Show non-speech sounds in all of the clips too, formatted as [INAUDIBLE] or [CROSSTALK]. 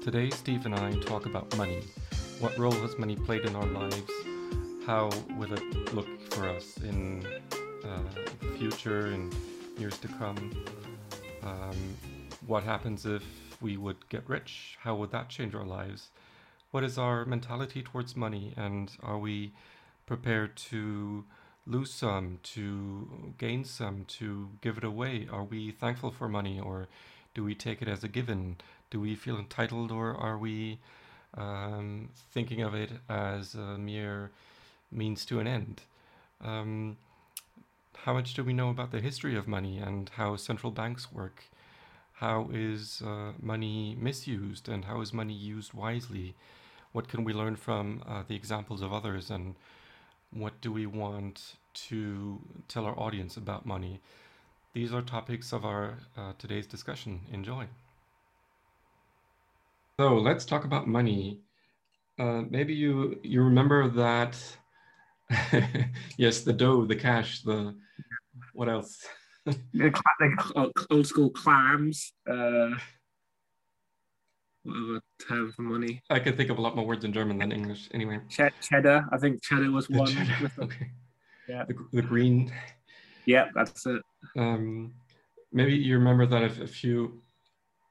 Today, Steve and I talk about money. What role has money played in our lives? How will it look for us in uh, the future and years to come? Um, what happens if we would get rich? How would that change our lives? What is our mentality towards money? And are we prepared to lose some, to gain some, to give it away? Are we thankful for money or do we take it as a given? Do we feel entitled or are we um, thinking of it as a mere means to an end? Um, how much do we know about the history of money and how central banks work? How is uh, money misused and how is money used wisely? What can we learn from uh, the examples of others and what do we want to tell our audience about money? These are topics of our uh, today's discussion. Enjoy. So let's talk about money. Uh, maybe you you remember that. [LAUGHS] yes, the dough, the cash, the what else? [LAUGHS] the old school clams. Uh, what other term for money? I can think of a lot more words in German than English. Anyway, Ch- cheddar. I think cheddar was the one. cheddar, the- okay. Yeah. The, the green. yeah, that's it. Um, maybe you remember that if, a few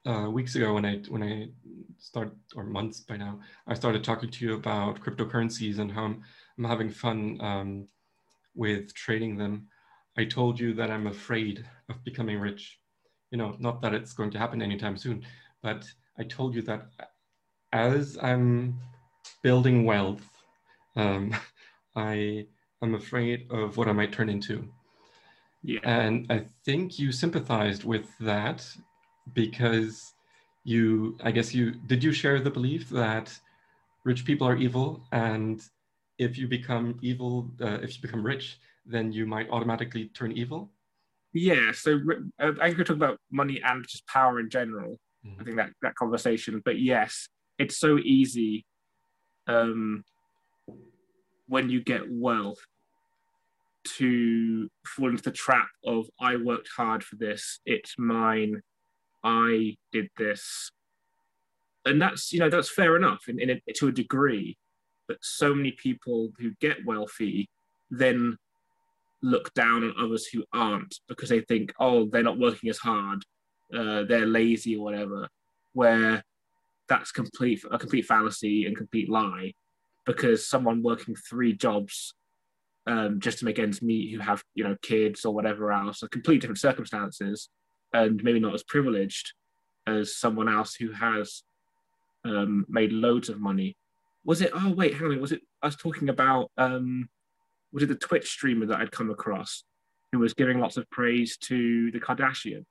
uh, weeks ago when I when I started or months by now I started talking to you about cryptocurrencies and how I'm, I'm having fun um, with trading them. I told you that I'm afraid of becoming rich. You know, not that it's going to happen anytime soon, but I told you that as I'm building wealth, um, [LAUGHS] I am afraid of what I might turn into. Yeah. And I think you sympathized with that because you, I guess you, did you share the belief that rich people are evil? And if you become evil, uh, if you become rich, then you might automatically turn evil? Yeah, so uh, I could talk about money and just power in general. I Mhm. think that that conversation. But yes, it's so easy um, when you get wealth to fall into the trap of I worked hard for this. It's mine. I did this, and that's you know that's fair enough in, in a, to a degree. But so many people who get wealthy then look down on others who aren't because they think, oh, they're not working as hard, uh, they're lazy or whatever. Where that's complete a complete fallacy and complete lie, because someone working three jobs um, just to make ends meet, who have you know kids or whatever else, are completely different circumstances, and maybe not as privileged as someone else who has um, made loads of money. Was it? Oh wait, hang on. Was it? I was talking about. Um, was it the Twitch streamer that I'd come across who was giving lots of praise to the Kardashians?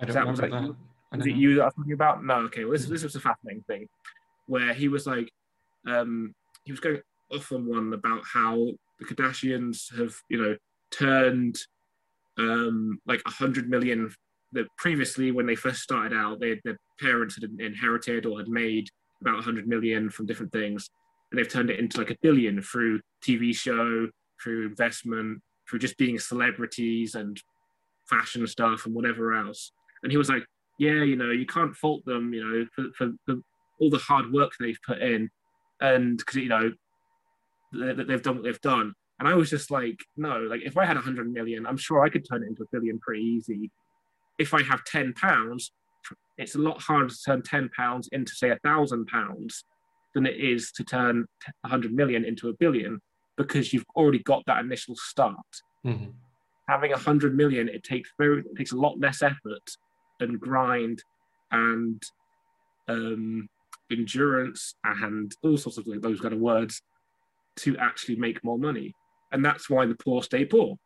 I don't That was that. I Was it know. you that I was talking about? No, okay. Well, this, this was a fascinating thing where he was like, um, he was going off on one about how the Kardashians have, you know, turned um, like a hundred million. That previously, when they first started out, they, their parents had inherited or had made about a hundred million from different things, and they've turned it into like a billion through TV show, through investment, through just being celebrities and fashion stuff and whatever else. And he was like, yeah, you know, you can't fault them, you know, for, for, for all the hard work they've put in, and because you know they, they've done what they've done. And I was just like, no, like if I had hundred million, I'm sure I could turn it into a billion pretty easy. If I have ten pounds, it's a lot harder to turn ten pounds into say a thousand pounds than it is to turn hundred million into a billion because you've already got that initial start Mhm. having hundred million, it takes very it takes a lot less effort and grind and um, endurance and all sorts of those kind of words to actually make more money. And that's why the poor stay poor,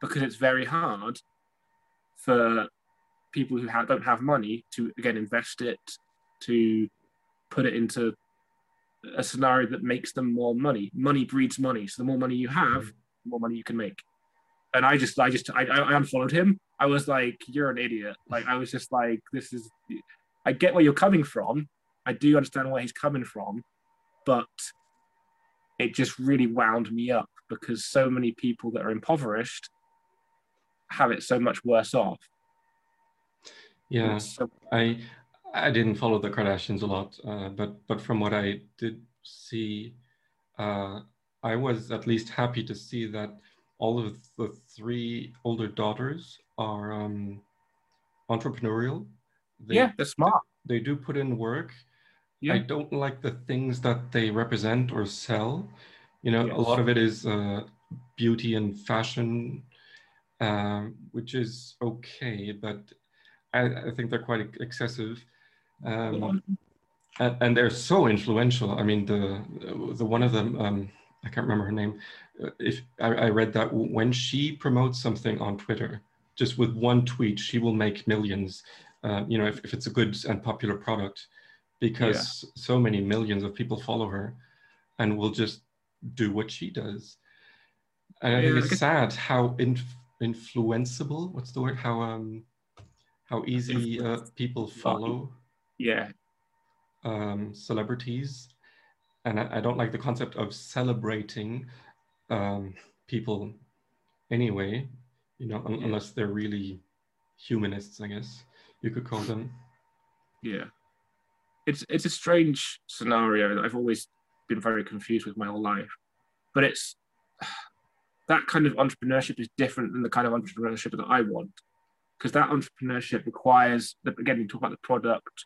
because it's very hard for people who ha- don't have money to again invest it, to put it into a scenario that makes them more money. Money breeds money. So the more money you have, mm-hmm. the more money you can make and I just, I just, I, I unfollowed him. I was like, "You're an idiot." Like, I was just like, "This is." I get where you're coming from. I do understand where he's coming from, but it just really wound me up because so many people that are impoverished have it so much worse off. Yeah. So, I I didn't follow the Kardashians a lot, uh, but but from what I did see, uh, I was at least happy to see that all of the three older daughters are um, entrepreneurial. They, yeah, they're smart. They, they do put in work. Yeah. I don't like the things that they represent or sell. You know, yes. a lot of it is uh, beauty and fashion, uh, which is okay, but I, I, think they're quite excessive. Um, and, and, they're so influential. I mean, the the one of them, um, I can't remember her name. Uh, if I, I read that when she promotes something on Twitter, just with one tweet, she will make millions. Uh, you know, if, if it's a good and popular product, because yeah. so many millions of people follow her, and will just do what she does. And I think it's sad how inf- influenceable. What's the word? How um, how easy uh, people follow. Yeah. Um, celebrities, and I, I, don't like the concept of celebrating um, people anyway. You know, un- yeah. unless they're really humanists, I guess you could call them. Yeah, it's it's a strange scenario that I've always been very confused with my whole life, but it's that kind of entrepreneurship is different than the kind of entrepreneurship that I want because that entrepreneurship requires again you talk about the product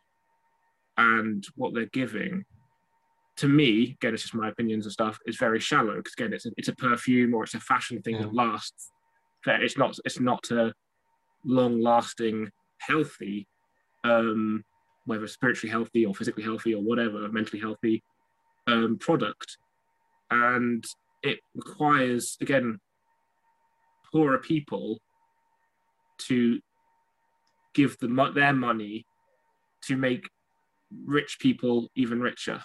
and what they're giving to me again it's just my opinions and stuff is very shallow because again it's a, it's a perfume or it's a fashion thing yeah. that lasts it's not it's not a long lasting healthy um whether spiritually healthy or physically healthy or whatever mentally healthy um product and it requires again poorer people to give the, their money to make rich people even richer.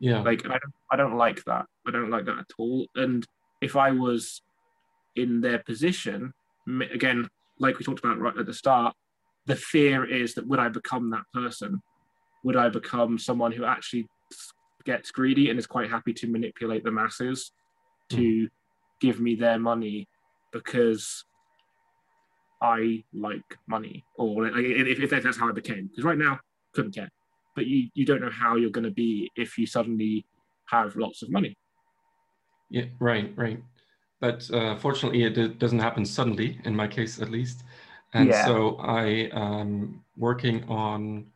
Yeah. Like I don't, I don't like that. I don't like that at all. And if I was in their position, again, like we talked about right at the start, the fear is that would I become that person? Would I become someone who actually gets greedy and is quite happy to manipulate the masses to mm. give me their money because I like money, or if, if that's how I became. Because right now, couldn't care. But you, you don't know how you're going to be if you suddenly have lots of money. Yeah, right, right. But uh, fortunately, it doesn't happen suddenly, in my case at least. And yeah. so I am working on,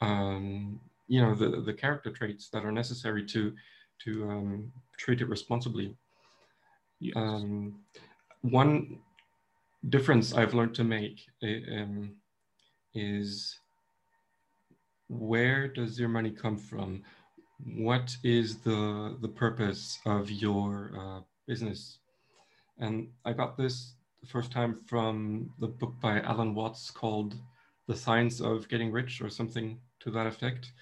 um, you know, the, the character traits that are necessary to to um, treat it responsibly. Yes. Um, one difference I've learned to make um, is where does your money come from? What is the the purpose of your uh, business? And I got this the first time from the book by Alan Watts called "The Science of Getting Rich" or something to that effect,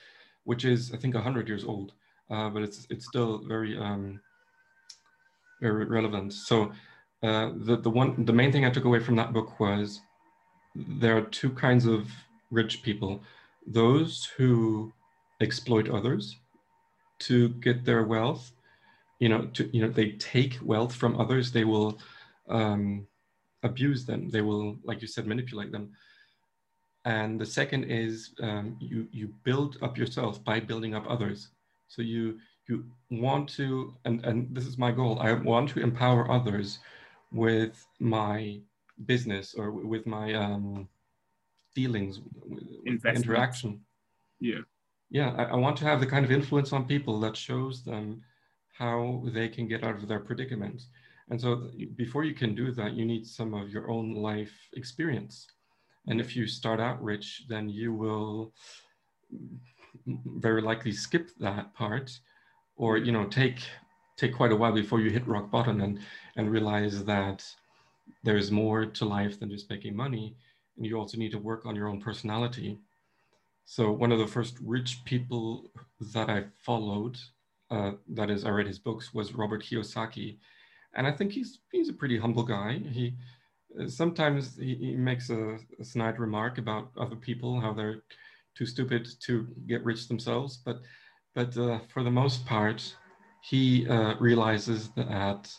which is I think hundred years old, uh, but it's it's still very um, very relevant. So uh, the, the one the main thing I took away from that book was there are two kinds of rich people. Those who exploit others to get their wealth. You know to you know they take wealth from others. They will um, abuse them. They will like you said manipulate them and the second is um, you you build up yourself by building up others so you you want to and and this is my goal i want to empower others with my business or with my um, dealings, interaction. Yeah. Yeah, I, I, want to have the kind of influence on people that shows them how they can get out of their predicament. And so before you can do that, you need some of your own life experience. And if you start out rich, then you will very likely skip that part or you know take take quite a while before you hit rock bottom and and realize that there's more to life than just making money. And you also need to work on your own personality. So one of the first rich people that i followed uh, that is i read his books was robert kiyosaki. And i think he's he's a pretty humble guy. He sometimes he, he makes a, a snide remark about other people how they're too stupid to get rich themselves but but uh, for the most part he uh, realizes that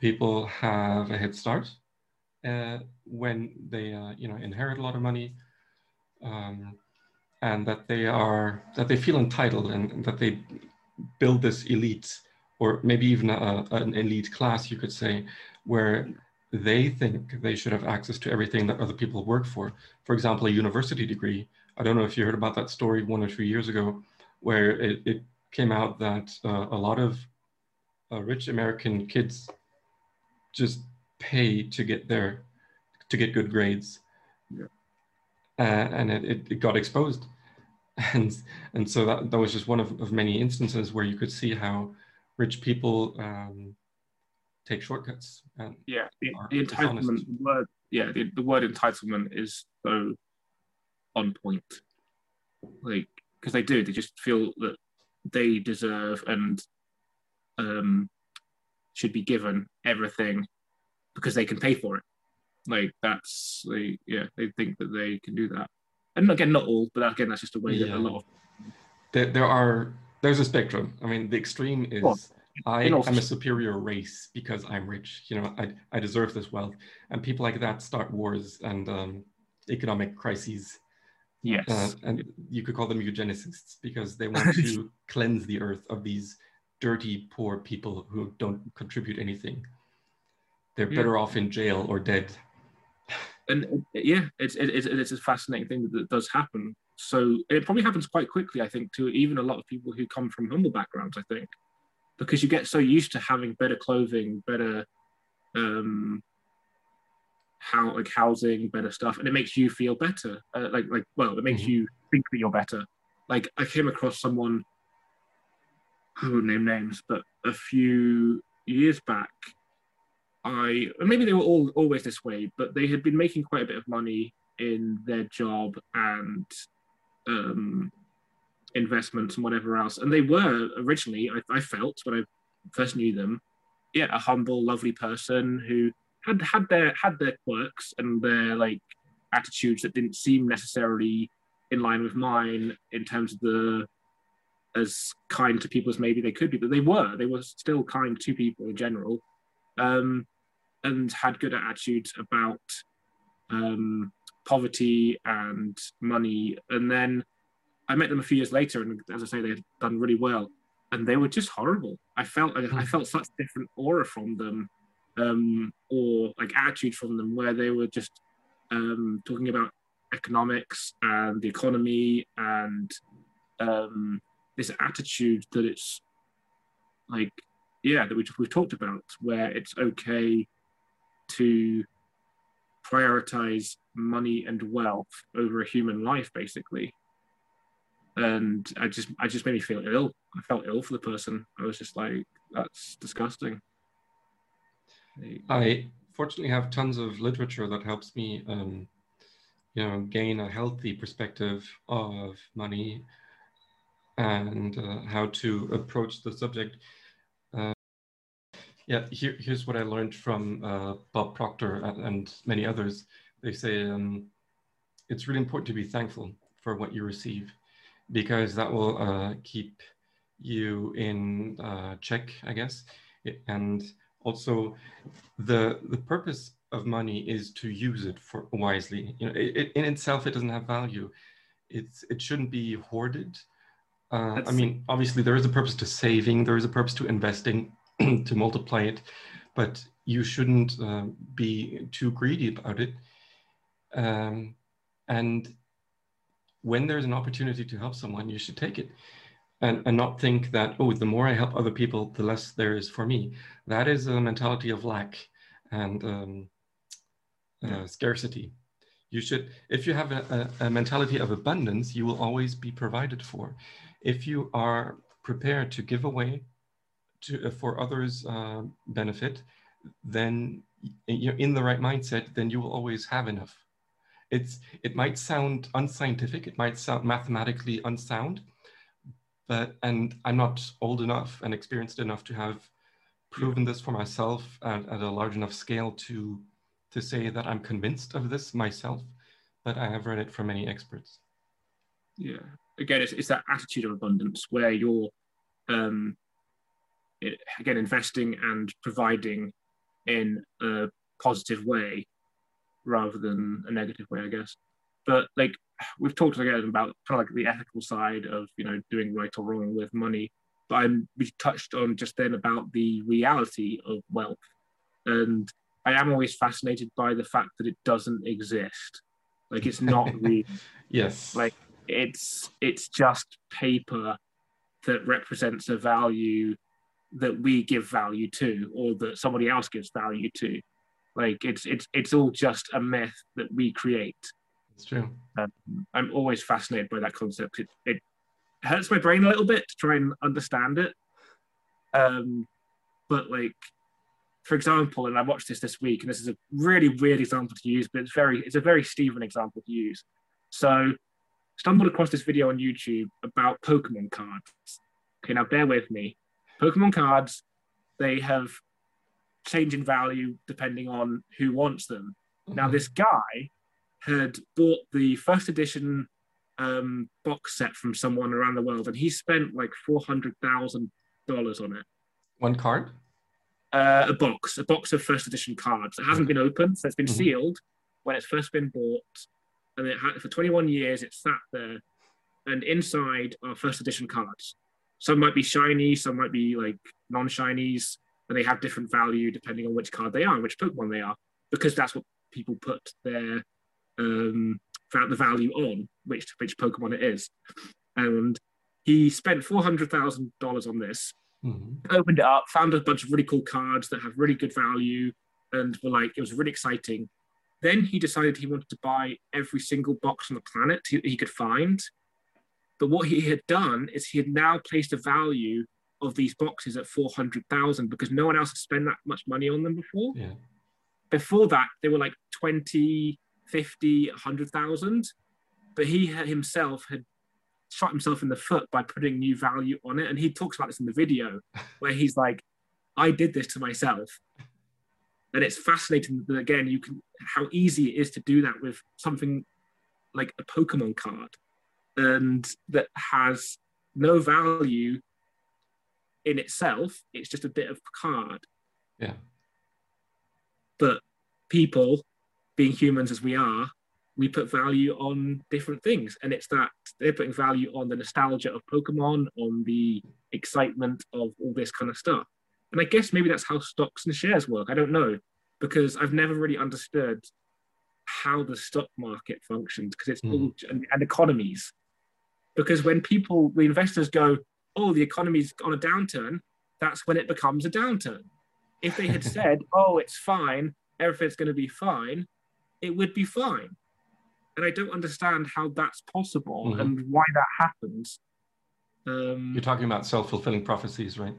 people have a head start uh, when they uh, you know inherit a lot of money um, and that they are that they feel entitled and that they build this elite or maybe even a, an elite class you could say where they think they should have access to everything that other people work for. For example a university degree. I don't know if you heard about that story one or two years ago where it, it came out that uh, a lot of uh, rich american kids just pay to get there to get good grades. Yeah. uh, and it, it, it got exposed. And and so that, that was just one of, of many instances where you could see how rich people um, take shortcuts and Yeah, the, the entitlement the word. Yeah, the, the word entitlement is so on point. Like, because they do, they just feel that they deserve and um, should be given everything because they can pay for it. Like that's they yeah they think that they can do that. And again, not all, but again, that's just a way that a lot of there, there are there's a spectrum i mean the extreme is i am a superior race because i'm rich you know i, I deserve this wealth and people like that start wars and um, economic crises yes, uh, and you could call them eugenicists because they want to [LAUGHS] cleanse the earth of these dirty poor people who don't contribute anything they're Yeah. better off in jail or dead and yeah, it's it, it's it's a fascinating thing that does happen. So it probably happens quite quickly, I think, to even a lot of people who come from humble backgrounds. I think because you get so used to having better clothing, better um, how like housing, better stuff, and it makes you feel better. Uh, like like well, it makes Mhm. you think that you're better. Like I came across someone, I won't name names, but a few years back, I maybe they were all always this way, but they had been making quite a bit of money in their job and um, investments and whatever else. And they were originally, I, I felt when I first knew them, yeah, a humble, lovely person who had had their had their quirks and their like attitudes that didn't seem necessarily in line with mine in terms of the as kind to people as maybe they could be, but they were. They were still kind to people in general, um, and had good attitudes about um, poverty and money. And then I met them a few years later, and as I say, they had done really well, and they were just horrible. I felt I felt such different aura from them, um, or like attitude from them, where they were just um, talking about economics and the economy and um, this attitude that it's like yeah that we, we've talked about where it's okay to prioritize money and wealth over a human life basically and i just i just made me feel ill i felt ill for the person i was just like that's disgusting I fortunately have tons of literature that helps me, um, you know, gain a healthy perspective of money and uh, how to approach the subject. Uh, yeah, here, here's what I learned from uh, Bob Proctor and, and many others. They say um, it's really important to be thankful for what you receive because that will uh, keep you in uh, check, I guess. And also the the purpose of money is to use it for wisely. You know it, it, in itself it doesn't have value. It's it shouldn't be hoarded. Uh, i mean obviously there is a purpose to saving. There is a purpose to investing [CLEARS THROAT] to multiply it. But you shouldn't uh, be too greedy about it. Um, and when there's an opportunity to help someone you should take it. And, and not think that oh the more i help other people the less there is for me. That is a mentality of lack and um, uh, scarcity. You should if you have a, a, mentality of abundance you will always be provided for. If you are prepared to give away to for others uh, benefit then you're in the right mindset then you will always have enough it's it might sound unscientific it might sound mathematically unsound but and i'm not old enough and experienced enough to have proven this for myself at, at a large enough scale to to say that i'm convinced of this myself but i have read it from many experts. Yeah. Again it's, it's that attitude of abundance where you're um it, again investing and providing in a positive way rather than a negative way i guess but like we've talked again about kind of like the ethical side of you know doing right or wrong with money. But I'm, we touched on just then about the reality of wealth, and I am always fascinated by the fact that it doesn't exist. Like it's not [LAUGHS] real. yes. Like it's it's just paper that represents a value that we give value to or that somebody else gives value to like it's it's it's all just a myth that we create. It's true. Um, i'm always fascinated by that concept. It, it hurts my brain a little bit to try and understand it. Um but like for example and i watched this this week and this is a really weird example to use but it's very it's a very stephen example to use. So stumbled across this video on youtube about pokemon cards. Okay now bear with me. Pokemon cards, they have change in value depending on who wants them. Mm-hmm. Now, this guy had bought the first edition um, box set from someone around the world, and he spent like four hundred thousand dollars on it. One card. Uh, a box, a box of first edition cards. It hasn't been opened, so it's been mm-hmm. sealed when it's first been bought, and it had, for 21 years it sat there, and inside are first edition cards some might be shiny, some might be like non-shinies, and they have different value depending on which card they are, and which Pokemon they are, because that's what people put their um, the value on, which which Pokemon it is. And he spent four hundred thousand dollars on this. Mm-hmm. Opened it up, found a bunch of really cool cards that have really good value, and were like, it was really exciting. Then he decided he wanted to buy every single box on the planet he, he could find but what he had done is he had now placed a value of these boxes at 400,000 because no one else had spent that much money on them before. Yeah. Before that, they were like 20, 50, 100,000. But he himself had shot himself in the foot by putting new value on it. And he talks about this in the video [LAUGHS] where he's like, I did this to myself. And it's fascinating that again, you can how easy it is to do that with something like a Pokemon card and that has no value in itself. It's just a bit of card. Yeah. But people, being humans as we are, we put value on different things. And it's that they're putting value on the nostalgia of Pokemon, on the excitement of all this kind of stuff. And I guess maybe that's how stocks and shares work. I don't know, because I've never really understood how the stock market functions because it's mm. all and, and economies because when people, the investors go, oh, the economy's on a downturn, that's when it becomes a downturn. If they had [LAUGHS] said, oh, it's fine, everything's going to be fine, it would be fine. And I don't understand how that's possible mm-hmm. and why that happens. Um, You're talking about self fulfilling prophecies, right?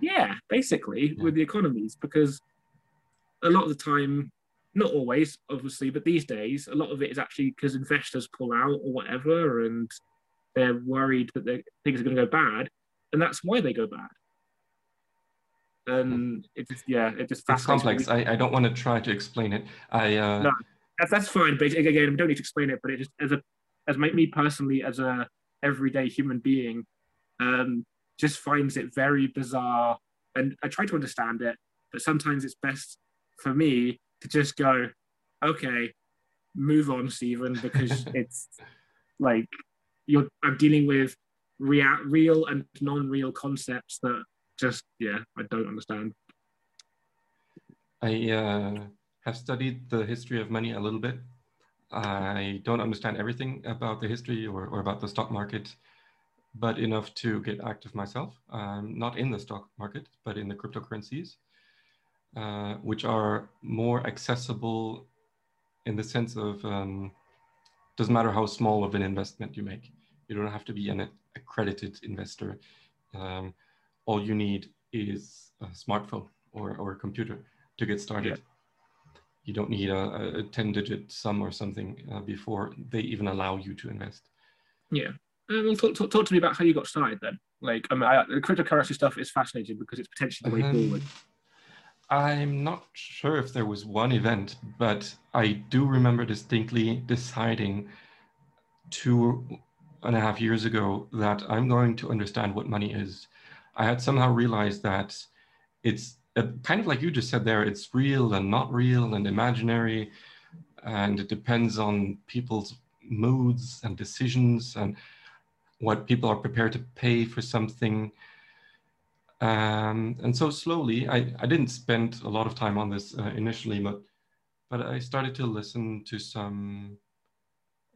Yeah, basically, yeah. with the economies, because a lot of the time, not always, obviously, but these days, a lot of it is actually because investors pull out or whatever, and they're worried that things are going to go bad, and that's why they go bad. And it just yeah, it just it's complex. I, I don't want to try to explain it. I uh... no, that's, that's fine. But again, I don't need to explain it. But it just as a as me personally as a everyday human being, um, just finds it very bizarre. And I try to understand it, but sometimes it's best for me to just go, okay, move on, Stephen, because [LAUGHS] it's like you're I'm dealing with real, real and non-real concepts that just yeah I don't understand. I uh, have studied the history of money a little bit. I don't understand everything about the history or, or about the stock market, but enough to get active myself. Um, not in the stock market, but in the cryptocurrencies, uh, which are more accessible in the sense of um, doesn't matter how small of an investment you make. You don't have to be an accredited investor. Um, all you need is a smartphone or, or a computer to get started. Yeah. You don't need a, a 10 digit sum or something uh, before they even allow you to invest. Yeah. Well, talk, talk, talk, to me about how you got started then. Like, I mean, I, the cryptocurrency stuff is fascinating because it's potentially the way um, forward. I'm not sure if there was one event, but I do remember distinctly deciding two and a half years ago that I'm going to understand what money is. I had somehow realized that it's kind of like you just said there, it's real and not real and imaginary, and it depends on people's moods and decisions and what people are prepared to pay for something. Um, and so slowly, I, I didn't spend a lot of time on this uh, initially, but but I started to listen to some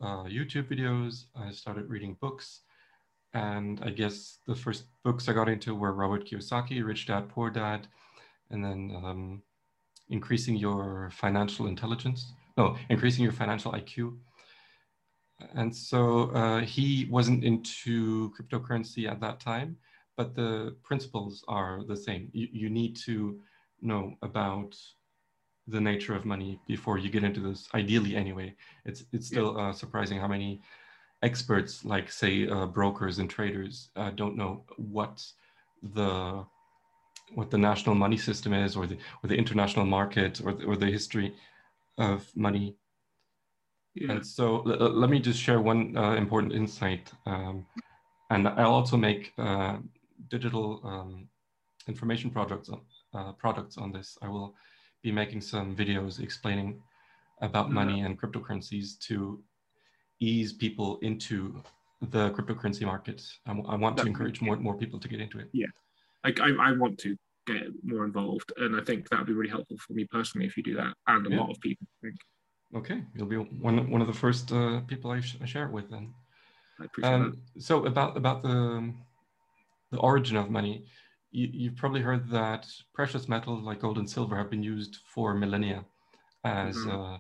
uh, YouTube videos. I started reading books. And I guess the first books I got into were Robert Kiyosaki, Rich Dad, Poor Dad, and then um, Increasing Your Financial Intelligence. No, Increasing Your Financial IQ. And so uh, he wasn't into cryptocurrency at that time, but the principles are the same. You, you need to know about the nature of money before you get into this. Ideally, anyway, it's it's still uh, surprising how many experts, like say uh, brokers and traders, uh, don't know what the what the national money system is, or the or the international market, or the, or the history of money. Yeah. And so let me just share one uh, important insight, um, and I'll also make uh, digital um, information products uh, products on this. I will be making some videos explaining about money and cryptocurrencies to ease people into the cryptocurrency market. I, I want to encourage more more people to get into it. Yeah, I, I, I, want to get more involved, and I think that would be really helpful for me personally if you do that, and a yeah. lot of people. I think. Okay, you'll be one one of the first uh, people I, sh- I, share it with then. I appreciate um, that. So about about the the origin of money, you, you've probably heard that precious metals like gold and silver have been used for millennia as mm-hmm. uh,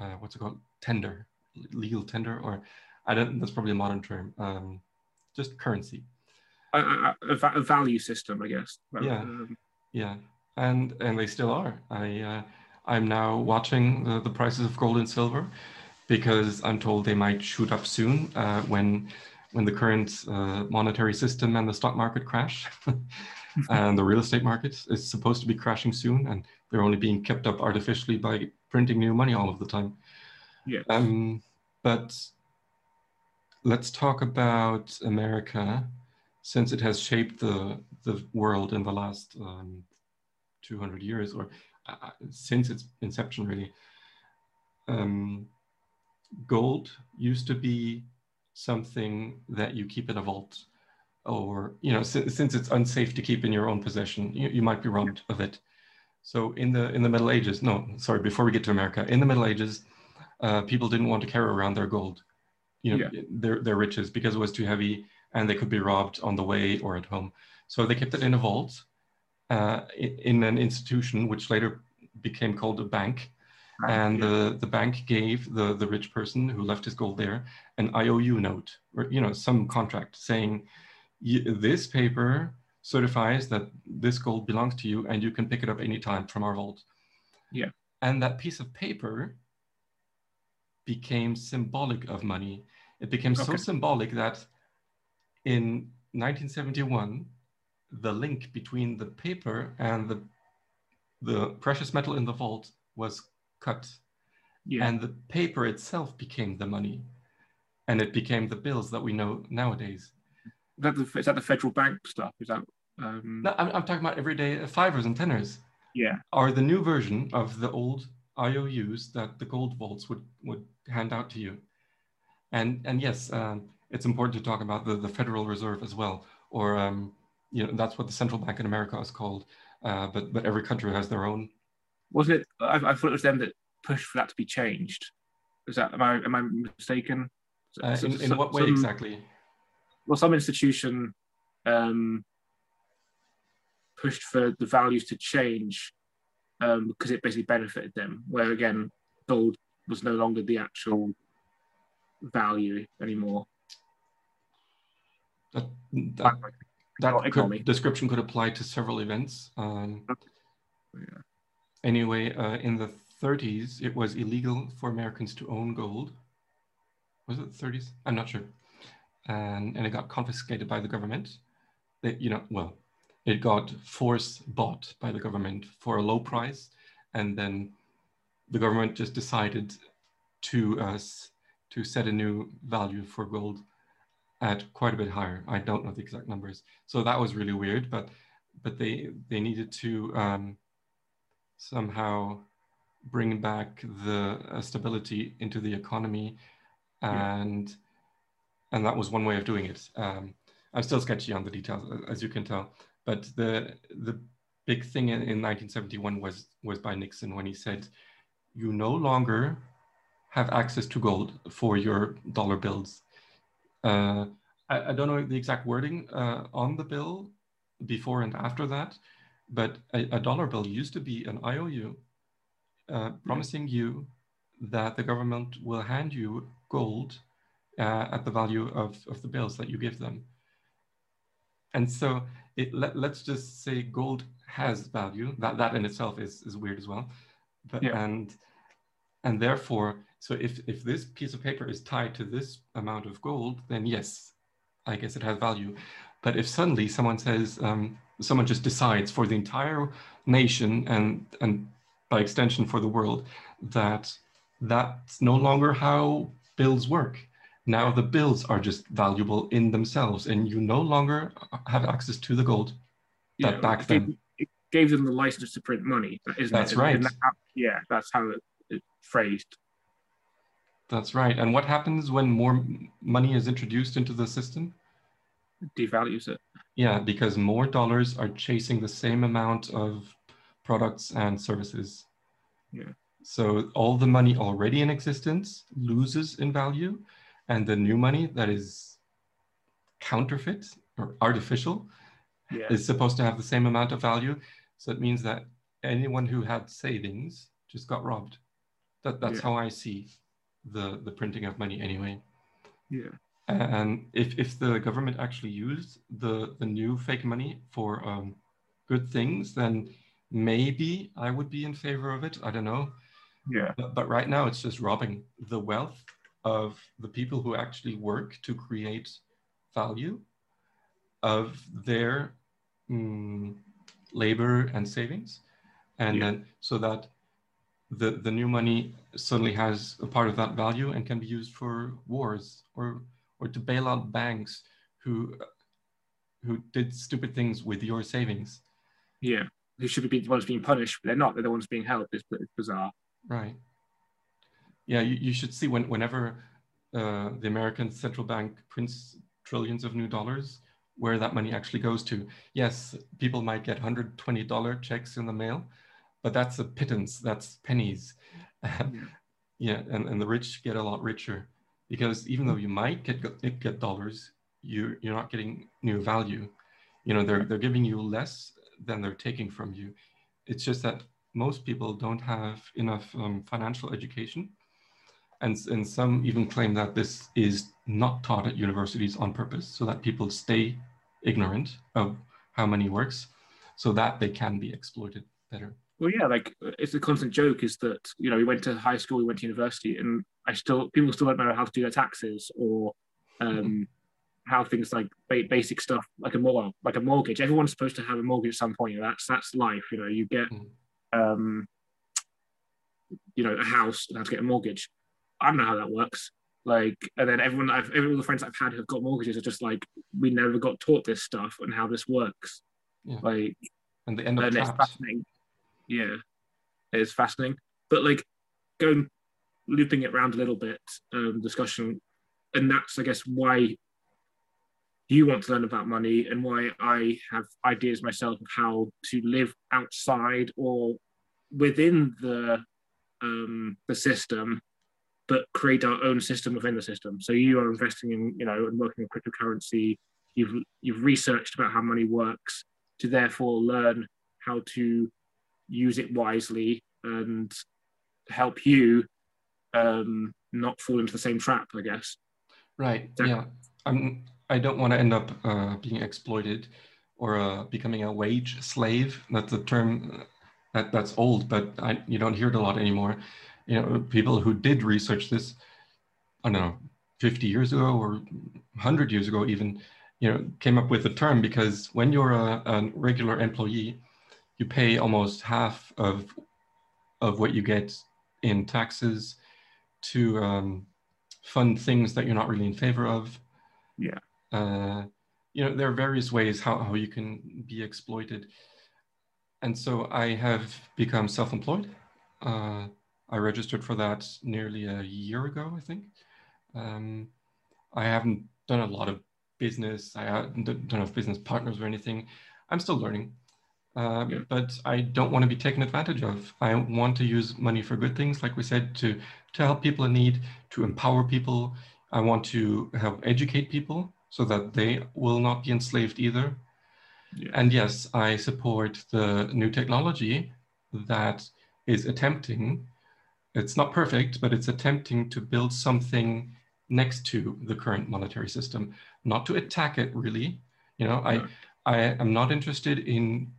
uh, what's it called? Tender legal tender or i don't that's probably a modern term um, just currency. A, a, a, value system i guess. Yeah. um, yeah. And and they still are. I uh, i'm now watching the, the prices of gold and silver because i'm told they might shoot up soon uh, when when the current uh, monetary system and the stock market crash. [LAUGHS] And the real estate market is supposed to be crashing soon and they're only being kept up artificially by printing new money all of the time. Yeah um, but let's talk about america since it has shaped the the world in the last um, 200 years or uh, since its inception really. Um, gold used to be something that you keep in a vault or you know since, since it's unsafe to keep in your own possession you, you might be robbed of it. So in the in the middle ages no sorry before we get to america in the middle ages uh, people didn't want to carry around their gold you know yeah. their, their riches because it was too heavy and they could be robbed on the way or at home. So they kept it in a vault uh, in, in an institution which later became called a bank and yeah. the, the bank gave the, the rich person who left his gold there an IOU note or you know some contract saying this paper certifies that this gold belongs to you and you can pick it up anytime from our vault. Yeah. And that piece of paper became symbolic of money. It became okay. so symbolic that in 1971, the link between the paper and the, the precious metal in the vault was cut. Yeah. And the paper itself became the money. And it became the bills that we know nowadays. Is that the, is that the federal bank stuff? Is that? Um... No, I'm, I'm talking about everyday fivers and tenners. Yeah. Are the new version of the old IOUs that the gold vaults would would hand out to you. And and yes, um, it's important to talk about the, the Federal Reserve as well, or um, you know that's what the central bank in America is called. Uh, but but every country has their own. Wasn't it? I, I, thought it was them that pushed for that to be changed. Is that am I am I mistaken? Uh, in, in what way some, exactly? Well, some institution um, pushed for the values to change um, because it basically benefited them. Where again, gold was no longer the actual value anymore. That, that, that could, description could apply to several events. Um, yeah. Anyway, uh, in the 30s, it was illegal for Americans to own gold. Was it the 30s? I'm not sure. And, and it got confiscated by the government. They, you know, well, it got force bought by the government for a low price, and then the government just decided to uh, to set a new value for gold at quite a bit higher. I don't know the exact numbers, so that was really weird. But but they they needed to um, somehow bring back the uh, stability into the economy and yeah. and that was one way of doing it. Um, I'm still sketchy on the details, as you can tell, but the the big thing in, in 1971 was was by Nixon when he said, "You no longer have access to gold for your dollar bills." Uh, I, I, don't know the exact wording uh, on the bill before and after that, but a, a dollar bill used to be an IOU uh, promising you that the government will hand you gold uh, at the value of, of the bills that you give them. And so it, let, us just say gold has value. That, that in itself is, is weird as well. But, yeah. and, and therefore, so if, if this piece of paper is tied to this amount of gold, then yes, I guess it has value. But if suddenly someone says, um, someone just decides for the entire nation and, and by extension for the world, that that's no longer how bills work. Now the bills are just valuable in themselves, and you no longer have access to the gold that yeah, back then. It gave them the license to print money. Isn't that's it? right. That, yeah, that's how it, it's phrased. That's right. And what happens when more money is introduced into the system? Devalues it. Yeah, because more dollars are chasing the same amount of products and services. Yeah. So all the money already in existence loses in value, and the new money that is counterfeit or artificial yeah. is supposed to have the same amount of value. So it means that anyone who had savings just got robbed. That that's yeah. how I see the the printing of money anyway. Yeah. And if, if the government actually used the, the new fake money for um, good things, then maybe I would be in favor of it. I don't know. Yeah. But, but right now, it's just robbing the wealth of the people who actually work to create value of their mm, labor and savings. And yeah. then so that the, the new money suddenly has a part of that value and can be used for wars or or to bail out banks who who did stupid things with your savings. Yeah, who should be the ones being punished, but they're not. They're the ones being helped. It's, it's bizarre. Right. Yeah, you, you should see when whenever uh, the American central bank prints trillions of new dollars, where that money actually goes to. Yes, people might get $120 checks in the mail, but that's a pittance, that's pennies. [LAUGHS] yeah, yeah and, and the rich get a lot richer because even though you might get get dollars, you you're not getting new value. You know, they're they're giving you less than they're taking from you. It's just that most people don't have enough um, financial education, and and some even claim that this is not taught at universities on purpose, so that people stay ignorant of how money works, so that they can be exploited better. Well, yeah, like it's a constant joke is that you know we went to high school, we went to university, and I still people still don't know how to do their taxes or um, mm-hmm. how things like ba- basic stuff like a more like a mortgage. Everyone's supposed to have a mortgage at some point. That's that's life. You know, you get mm-hmm. um, you know a house and have to get a mortgage. I don't know how that works. Like, and then everyone, I've every the friends I've had who've got mortgages are just like, we never got taught this stuff and how this works. Yeah. Like, and the end of it's fascinating. Yeah, it's fascinating. But like, going looping it around a little bit, um, discussion, and that's I guess why you want to learn about money and why I have ideas myself of how to live outside or within the um, the system, but create our own system within the system. So you are investing in, you know, and working in cryptocurrency. You've you've researched about how money works to therefore learn how to use it wisely and help you um, not fall into the same trap, I guess. Right. yeah. I'm. I don't want to end up uh, being exploited or uh, becoming a wage slave. That's a term that that's old, but I, you don't hear it a lot anymore. You know, people who did research this, I don't know, 50 years ago or 100 years ago, even, you know, came up with the term because when you're a, a regular employee, you pay almost half of of what you get in taxes to um, fund things that you're not really in favor of. Yeah. Uh, you know, there are various ways how, how you can be exploited. And so I have become self-employed. Uh, I registered for that nearly a year ago, I think. Um, I haven't done a lot of business. I don't have business partners or anything. I'm still learning. Um, yeah. But I don't want to be taken advantage of. I want to use money for good things, like we said, to to help people in need, to empower people. I want to help educate people so that they will not be enslaved either. Yeah. And yes, I support the new technology that is attempting. It's not perfect, but it's attempting to build something next to the current monetary system, not to attack it really. You know. I I am not interested in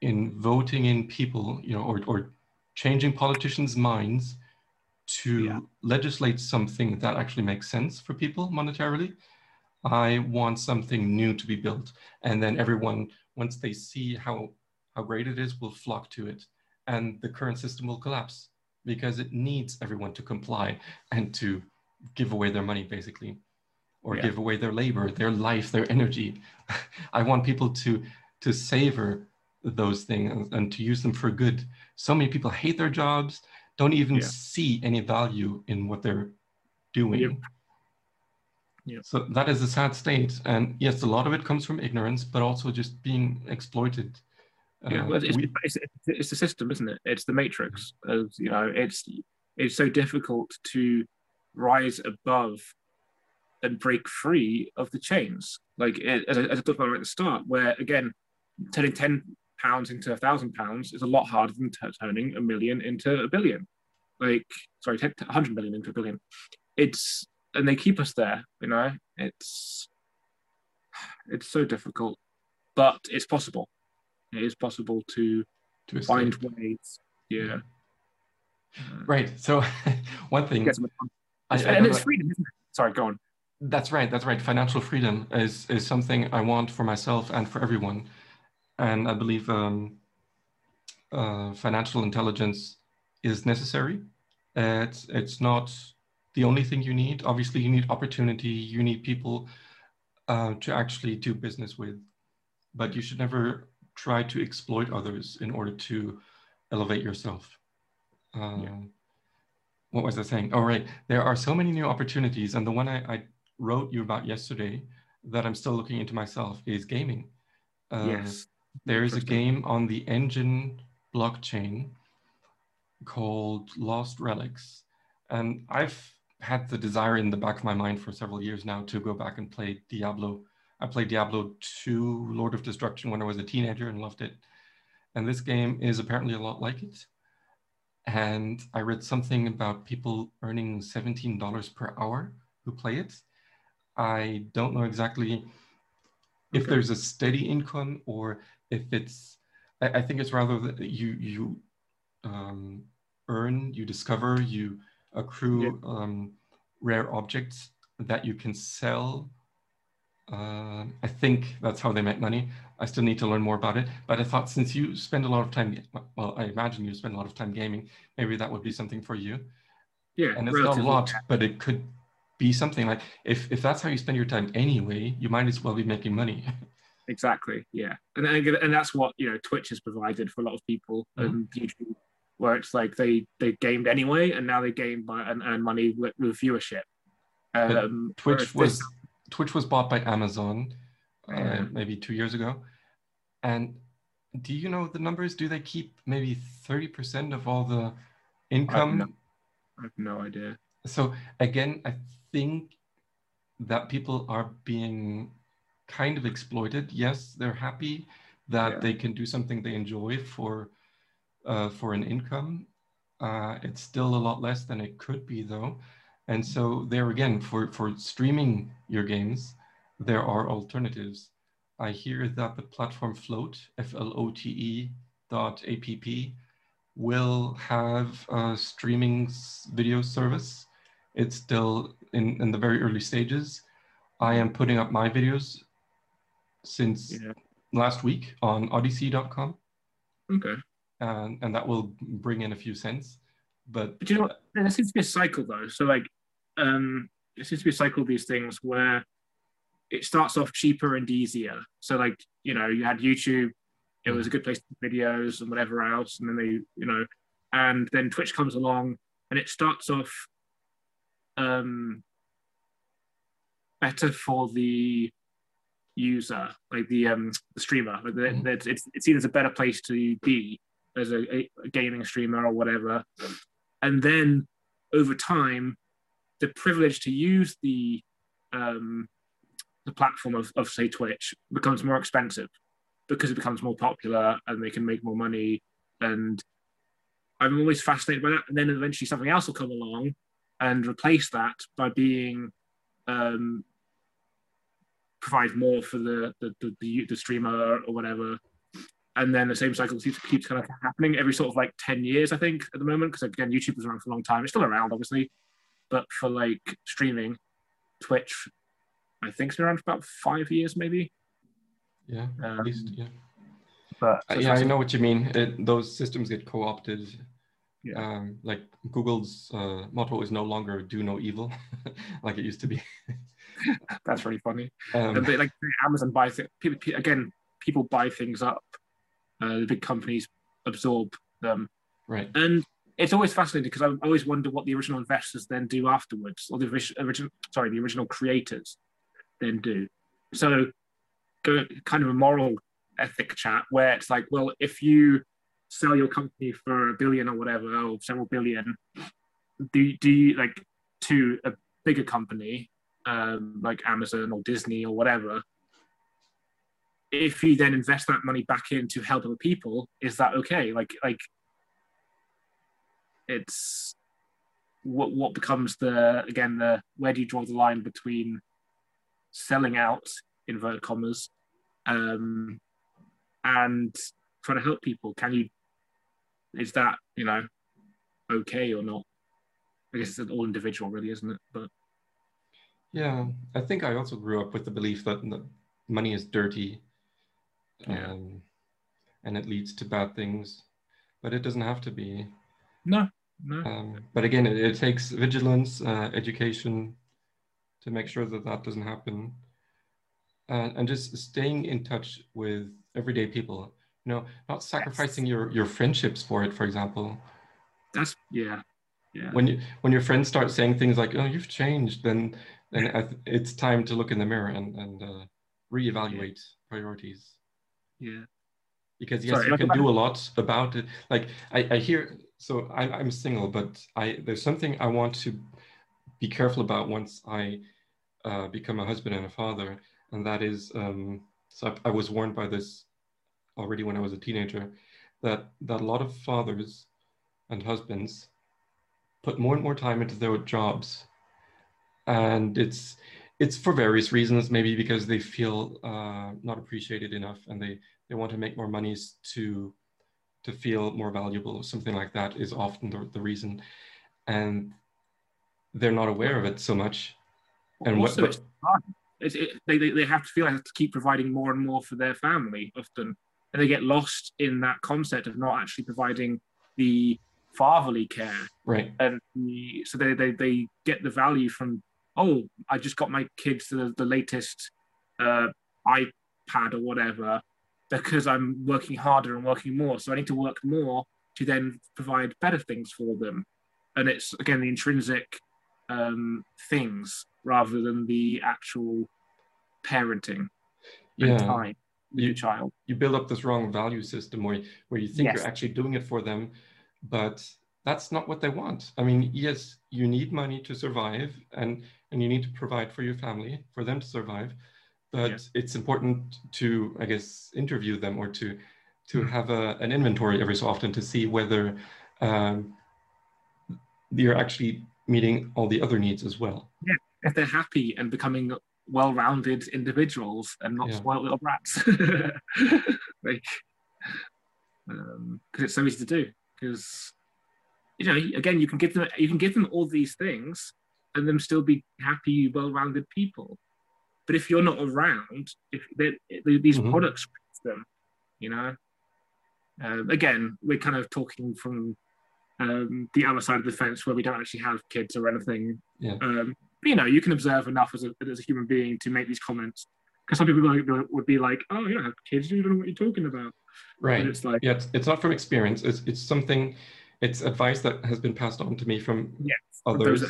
in voting in people, you know, or, or changing politicians' minds to yeah. legislate something that actually makes sense for people monetarily. I want something new to be built. And then everyone, once they see how, how great it is, will flock to it. And the current system will collapse because it needs everyone to comply and to give away their money, basically, or yeah. give away their labor, their life, their energy. [LAUGHS] I want people to, to savor those things and to use them for good. So many people hate their jobs, don't even yeah. see any value in what they're doing. Yep. Yep. So that is a sad state. And yes, a lot of it comes from ignorance, but also just being exploited. Yeah, uh, well, it's, we, it's, it's, the system, isn't it? It's the matrix. As you know, it's it's so difficult to rise above and break free of the chains. Like it, as, I, as I talked about right at the start, where again, turning ten pounds into a thousand pounds is a lot harder than t- turning a million into a billion. Like, sorry, t- 100 million into a billion. It's, and they keep us there, you know, it's, it's so difficult, but it's possible. It is possible to, to find ways. Yeah. Uh, right. So, [LAUGHS] one thing. I, I and it's freedom, isn't it? Sorry, go on. That's right. That's right. Financial freedom is is something I want for myself and for everyone and I believe um, uh, financial intelligence is necessary. It's it's not the only thing you need. Obviously, you need opportunity. You need people uh, to actually do business with, but you should never try to exploit others in order to elevate yourself. Um, yeah. What was I saying? Oh, right. There are so many new opportunities, and the one I, I wrote you about yesterday that I'm still looking into myself is gaming. Uh, yes there is a game on the Enjin blockchain called Lost Relics. And I've had the desire in the back of my mind for several years now to go back and play Diablo. I played Diablo 2 Lord of Destruction when I was a teenager and loved it. And this game is apparently a lot like it. And I read something about people earning $17 per hour who play it. I don't know exactly if okay. there's a steady income or if it's I, I think it's rather that you you um, earn, you discover, you accrue yeah. um, rare objects that you can sell. Uh, I think that's how they make money. I still need to learn more about it. But I thought since you spend a lot of time, well, I imagine you spend a lot of time gaming, maybe that would be something for you. Yeah. And it's not a lot, but it could be something like if, if that's how you spend your time anyway, you might as well be making money. [LAUGHS] exactly yeah. And and that's what you know twitch has provided for a lot of people mm-hmm. and youtube where it's like they they gamed anyway and now they game by and earn money with, with viewership. Um, twitch was this... twitch was bought by amazon uh, maybe two years ago. And do you know the numbers? Do they keep maybe 30% of all the income I have, no, I have no idea. So again i think that people are being kind of exploited. Yes, they're happy that yeah. they can do something they enjoy for uh, for an income. Uh, it's still a lot less than it could be though. And so there again, for, for streaming your games, there are alternatives. I hear that the platform Flote, F-L-O-T-E dot A-P-P, will have a streaming video service. It's still in, in the very early stages. I am putting up my videos since yeah. last week on odysee.com. Okay. And, and that will bring in a few cents. But, but you know what? There seems to be a cycle though. So like um there seems to be a cycle of these things where it starts off cheaper and easier. So like, you know, you had YouTube, it was a good place to videos and whatever else, and then they, you know, and then Twitch comes along and it starts off um better for the user, like the um the streamer. Like the, mm-hmm. it's it's seen as a better place to be as a, a gaming streamer or whatever. And then over time, the privilege to use the um, the platform of, of say Twitch becomes more expensive because it becomes more popular and they can make more money. And I'm always fascinated by that. And then eventually something else will come along and replace that by being um, provide more for the the, the, the, streamer or whatever. And then the same cycle keeps, keeps kind of happening every sort of like 10 years, I think, at the moment. Because again, YouTube was around for a long time. It's still around, obviously. But for like streaming, Twitch, I think it's been around for about five years, maybe. Yeah, um, at least, yeah. But uh, yeah, I know what you mean. It, those systems get co-opted. Yeah. Um, like Google's uh, motto is no longer "do no evil," [LAUGHS] like it used to be. [LAUGHS] That's really funny. Um, they, like Amazon buys it. People, again, people buy things up. Uh, the big companies absorb them. Right. And it's always fascinating because I always wonder what the original investors then do afterwards, or the original, sorry, the original creators then do. So, go, kind of a moral ethic chat where it's like, well, if you sell your company for a billion or whatever, or several billion, do do you like to a bigger company um, like Amazon or Disney or whatever? If you then invest that money back in to help other people, is that okay? Like like it's what what becomes the again the where do you draw the line between selling out inverted commas um, and trying to help people can you is that you know okay or not i guess it's all individual really isn't it but yeah i think i also grew up with the belief that money is dirty yeah. um, and it leads to bad things but it doesn't have to be no no. Um, but again, it, it takes vigilance, uh, education to make sure that that doesn't happen. Uh, and just staying in touch with everyday people, you know, not sacrificing your, your friendships for it, for example. That's, yeah. Yeah. When you when your friends start saying things like "Oh, you've changed," then then it's time to look in the mirror and and uh, reevaluate yeah. priorities. Yeah. Because yes, Sorry, you can do a lot about it. Like I, I hear so I, I'm single, but I there's something I want to be careful about once I uh, become a husband and a father, and that is um, so I, I, was warned by this already when I was a teenager that that a lot of fathers and husbands put more and more time into their jobs, and it's it's for various reasons, maybe because they feel uh, not appreciated enough, and they they want to make more monies to to feel more valuable, or something like that is often the, the reason. And they're not aware of it so much. And also, what, it's it, they, they have to feel like they have to keep providing more and more for their family often. And they get lost in that concept of not actually providing the fatherly care. Right. And the, so they, they, they get the value from, oh, I just got my kids the, the latest uh, iPad or whatever because I'm working harder and working more. So I need to work more to then provide better things for them. And it's again the intrinsic um, things rather than the actual parenting yeah. time with you, child. You build up this wrong value system where, where you think yes. you're actually doing it for them, but that's not what they want. I mean, yes, you need money to survive and, and you need to provide for your family, for them to survive but yeah. it's important to i guess interview them or to to mm-hmm. have a, an inventory every so often to see whether um, you're actually meeting all the other needs as well yeah if they're happy and becoming well-rounded individuals and not yeah. spoiled little brats [LAUGHS] like because um, it's so easy to do because you know again you can give them you can give them all these things and them still be happy well-rounded people but if you're not around, if these mm-hmm. products them, you know. Um, again, we're kind of talking from um, the other side of the fence where we don't actually have kids or anything. Yeah. Um, but, you know, you can observe enough as a, as a human being to make these comments. Because some people would be like, "Oh, you don't have kids. You don't know what you're talking about." Right. And it's like, yeah, it's, it's not from experience. It's it's something. It's advice that has been passed on to me from yes. Others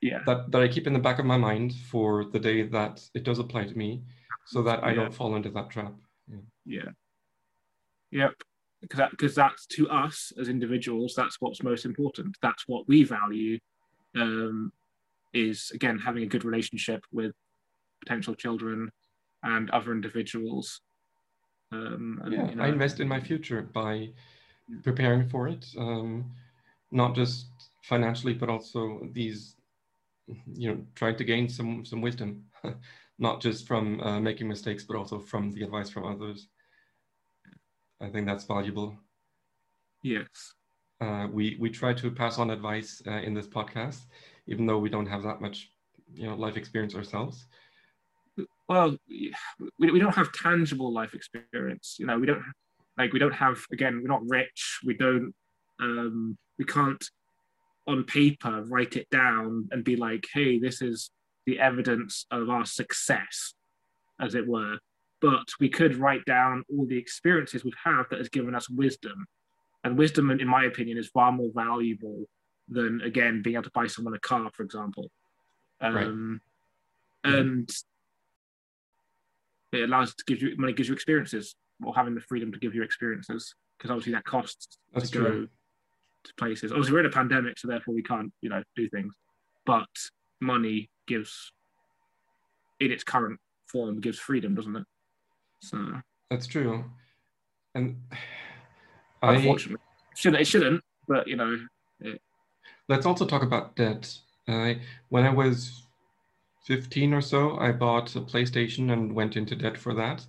yeah, that, that I keep in the back of my mind for the day that it does apply to me so that I Yeah. don't fall into that trap. yeah, yep. Because that, because that's to us as individuals, that's what's most important. That's what we value. Um, is again having a good relationship with potential children and other individuals. Um, and, Yeah, you know, I invest in my future by preparing for it, um, not just financially, but also these, you know, trying to gain some some wisdom, [LAUGHS] not just from uh, making mistakes, but also from the advice from others. I think that's valuable. yes, Uh, we we try to pass on advice uh, in this podcast, even though we don't have that much, you know, life experience ourselves. well we, we don't have tangible life experience you know we don't like we don't have again we're not rich we don't um we can't on paper write it down and be like hey this is the evidence of our success as it were but we could write down all the experiences we've had that has given us wisdom and wisdom in my opinion is far more valuable than again being able to buy someone a car for example Right. um Mhm. and it allows to give you money gives you experiences or having the freedom to give you experiences because obviously that costs That's to go true. To places obviously we're in a pandemic so therefore we can't you know do things but money gives in its current form gives freedom doesn't it so That's true. And I unfortunately shouldn't it shouldn't but you know let's also talk about debt. I when I was 15 or so, I bought a PlayStation and went into debt for that.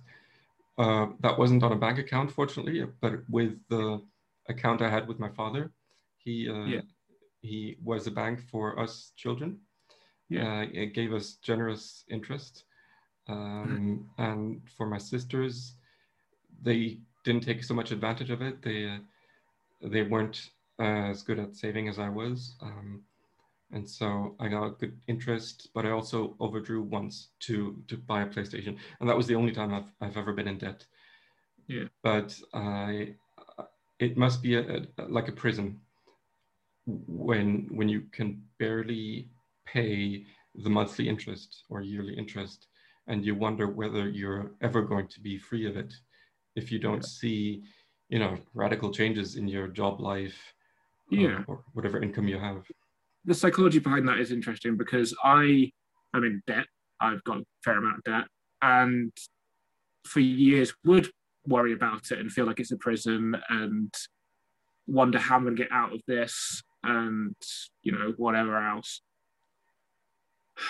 Uh, that wasn't on a bank account, fortunately, but with the account I had with my father. He uh, Yeah. he was a bank for us children. Yeah. Uh, it gave us generous interest. Um, and for my sisters, they didn't take so much advantage of it. They uh, they weren't as good at saving as I was. Um, and so I got good interest, but I also overdrew once to to buy a PlayStation, and that was the only time I've I've ever been in debt. Yeah. But I, it must be a, a like a prison when when you can barely pay the monthly interest or yearly interest, and you wonder whether you're ever going to be free of it if you don't see, you know, radical changes in your job life, um, yeah or whatever income you have. the psychology behind that is interesting because I am in debt. I've got a fair amount of debt, and for years would worry about it and feel like it's a prison and wonder how I'm going to get out of this and you know whatever else. [SIGHS]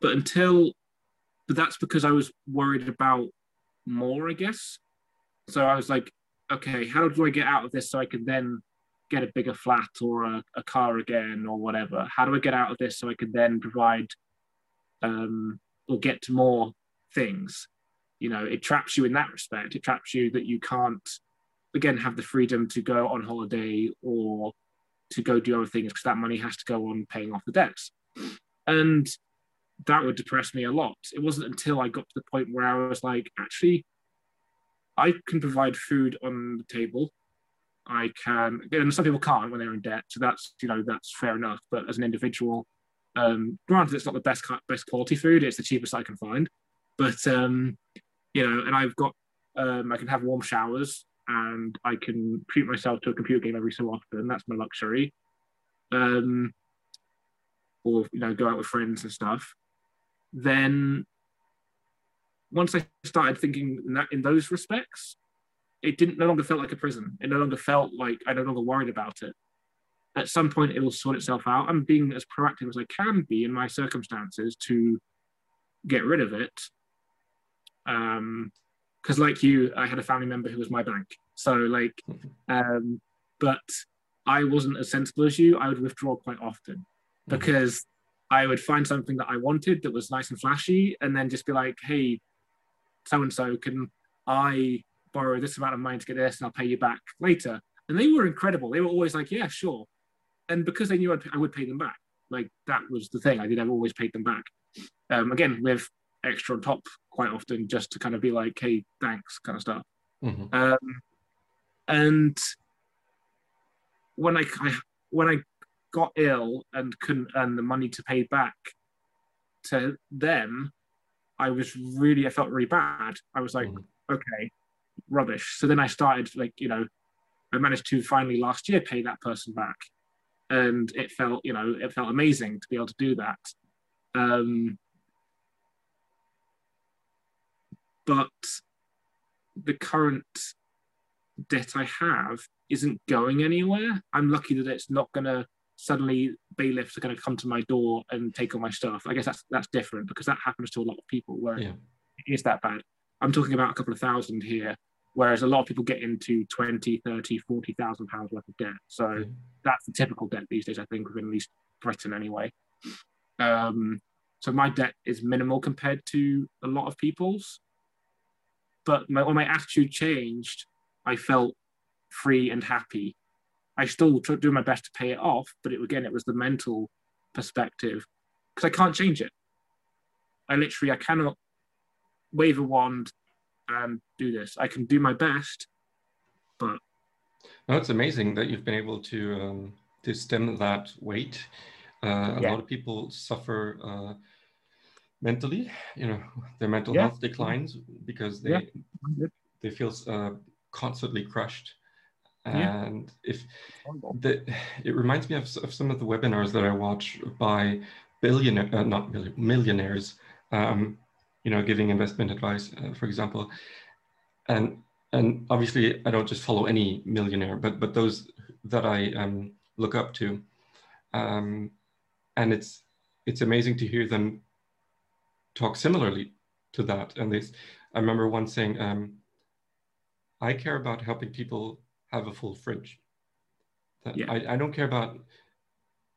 But until, but that's because I was worried about more, I guess. So I was like, okay, how do I get out of this so I can then get a bigger flat or a, a car again or whatever? How do I get out of this so I can then provide um, or get to more things? You know, it traps you in that respect. It traps you that you can't, again, have the freedom to go on holiday or to go do other things because that money has to go on paying off the debts. And that would depress me a lot. It wasn't until I got to the point where I was like, actually, I can provide food on the table. I can, and some people can't when they're in debt. So that's, you know, that's fair enough. But as an individual, um, granted, it's not the best best quality food. It's the cheapest I can find. But um, you know, and I've got, um, I can have warm showers, and I can treat myself to a computer game every so often. That's my luxury. Um, or you know, go out with friends and stuff. Then, once I started thinking in that in those respects, it didn't no longer felt like a prison. It no longer felt like I no longer worried about it. At some point, it will sort itself out. I'm being as proactive as I can be in my circumstances to get rid of it. Um, because like you, I had a family member who was my bank. So like, um, but I wasn't as sensible as you. I would withdraw quite often because I would find something that I wanted that was nice and flashy, and then just be like, "Hey, so and so, can I borrow this amount of money to get this, and I'll pay you back later?" And they were incredible. They were always like, "Yeah, sure," and because they knew I'd, I would pay them back, like that was the thing. I did. I've always paid them back. Um, again, with extra on top quite often, just to kind of be like, "Hey, thanks," kind of stuff. Mhm. Um, and when I, I when I got ill and couldn't earn the money to pay back to them, I was really, I felt really bad. I was like, mm. okay, rubbish. So then I started, like, you know, I managed to finally last year pay that person back. And it felt, you know, it felt amazing to be able to do that. Um, but the current debt I have isn't going anywhere. I'm lucky that it's not going to suddenly bailiffs are going to come to my door and take all my stuff. I guess that's that's different because that happens to a lot of people where yeah. it is that bad. I'm talking about a couple of thousand here, whereas a lot of people get into 20, 30, 40,000 pounds worth of debt. So that's the typical debt these days, I think, within at least Britain anyway. Um, so my debt is minimal compared to a lot of people's. But my, when my attitude changed, I felt free and happy I still do my best to pay it off, but it, again, it was the mental perspective because I can't change it. I literally, I cannot wave a wand and do this. I can do my best, but. No, it's amazing that you've been able to um, to stem that weight. Uh, a yeah. lot of people suffer uh, mentally. You know, [LAUGHS] their mental yeah. health declines because they yeah. they feel uh, constantly crushed and yeah. if the, it reminds me of, of some of the webinars that I watch by billionaire, uh, not billion, millionaires, um, you know, giving investment advice, uh, for example, and and obviously I don't just follow any millionaire, but but those that I um, look up to, um, and it's it's amazing to hear them talk similarly to that. And this, I remember one saying, um, I care about helping people have a full fridge. Yeah. I, I don't care about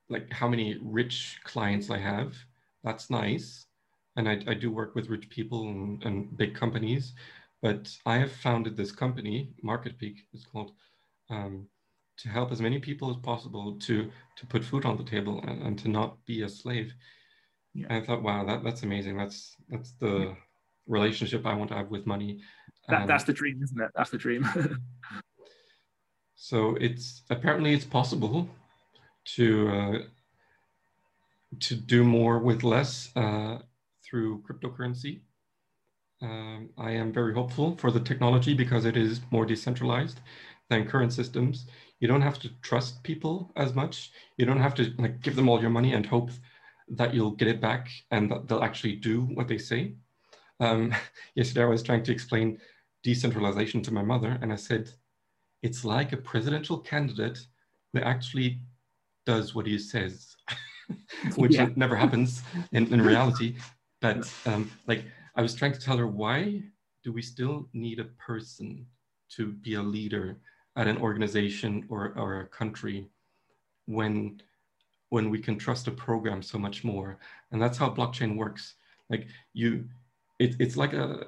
like how many rich clients I have. That's nice. And I, I do work with rich people and, and big companies, but I have founded this company, Market Peak is called, um, to help as many people as possible to to put food on the table and, and to not be a slave. Yeah. I thought, wow, that, that's amazing. That's that's the yeah. relationship I want to have with money. That, um, that's the dream, isn't it? That's the dream. [LAUGHS] So it's apparently it's possible to uh, to do more with less uh, through cryptocurrency. Um, I am very hopeful for the technology because it is more decentralized than current systems. You don't have to trust people as much. You don't have to like give them all your money and hope that you'll get it back and that they'll actually do what they say. Um, [LAUGHS] yesterday, I was trying to explain decentralization to my mother, and I said, it's like a presidential candidate who actually does what he says, [LAUGHS] which yeah. never happens in, in [LAUGHS] reality. But um, like I was trying to tell her, why do we still need a person to be a leader at an organization or, or a country when when we can trust a program so much more? And that's how blockchain works. Like you, it, it's like a,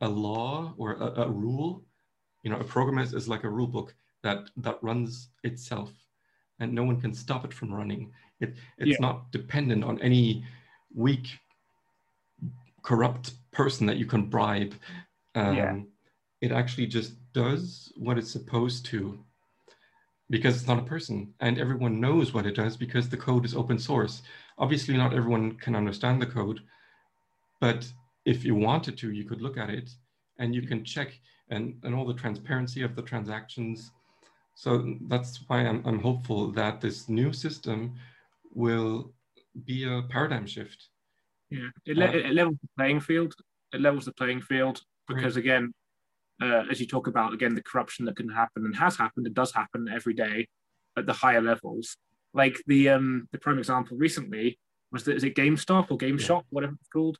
a law or a, a rule you know, a program is, is like a rule book that that runs itself, and no one can stop it from running. It it's yeah. not dependent on any weak, corrupt person that you can bribe. Um, yeah. It actually just does what it's supposed to because it's not a person and everyone knows what it does because the code is open source. Obviously, not everyone can understand the code, but if you wanted to, you could look at it and you can check and, and all the transparency of the transactions. So that's why I'm, I'm hopeful that this new system will be a paradigm shift. Yeah, it, le- uh, it levels the playing field. It levels the playing field because, right. again, uh, as you talk about, again, the corruption that can happen and has happened, it does happen every day at the higher levels. Like the um, the prime example recently was that is it GameStop or GameShop, yeah. whatever it's called,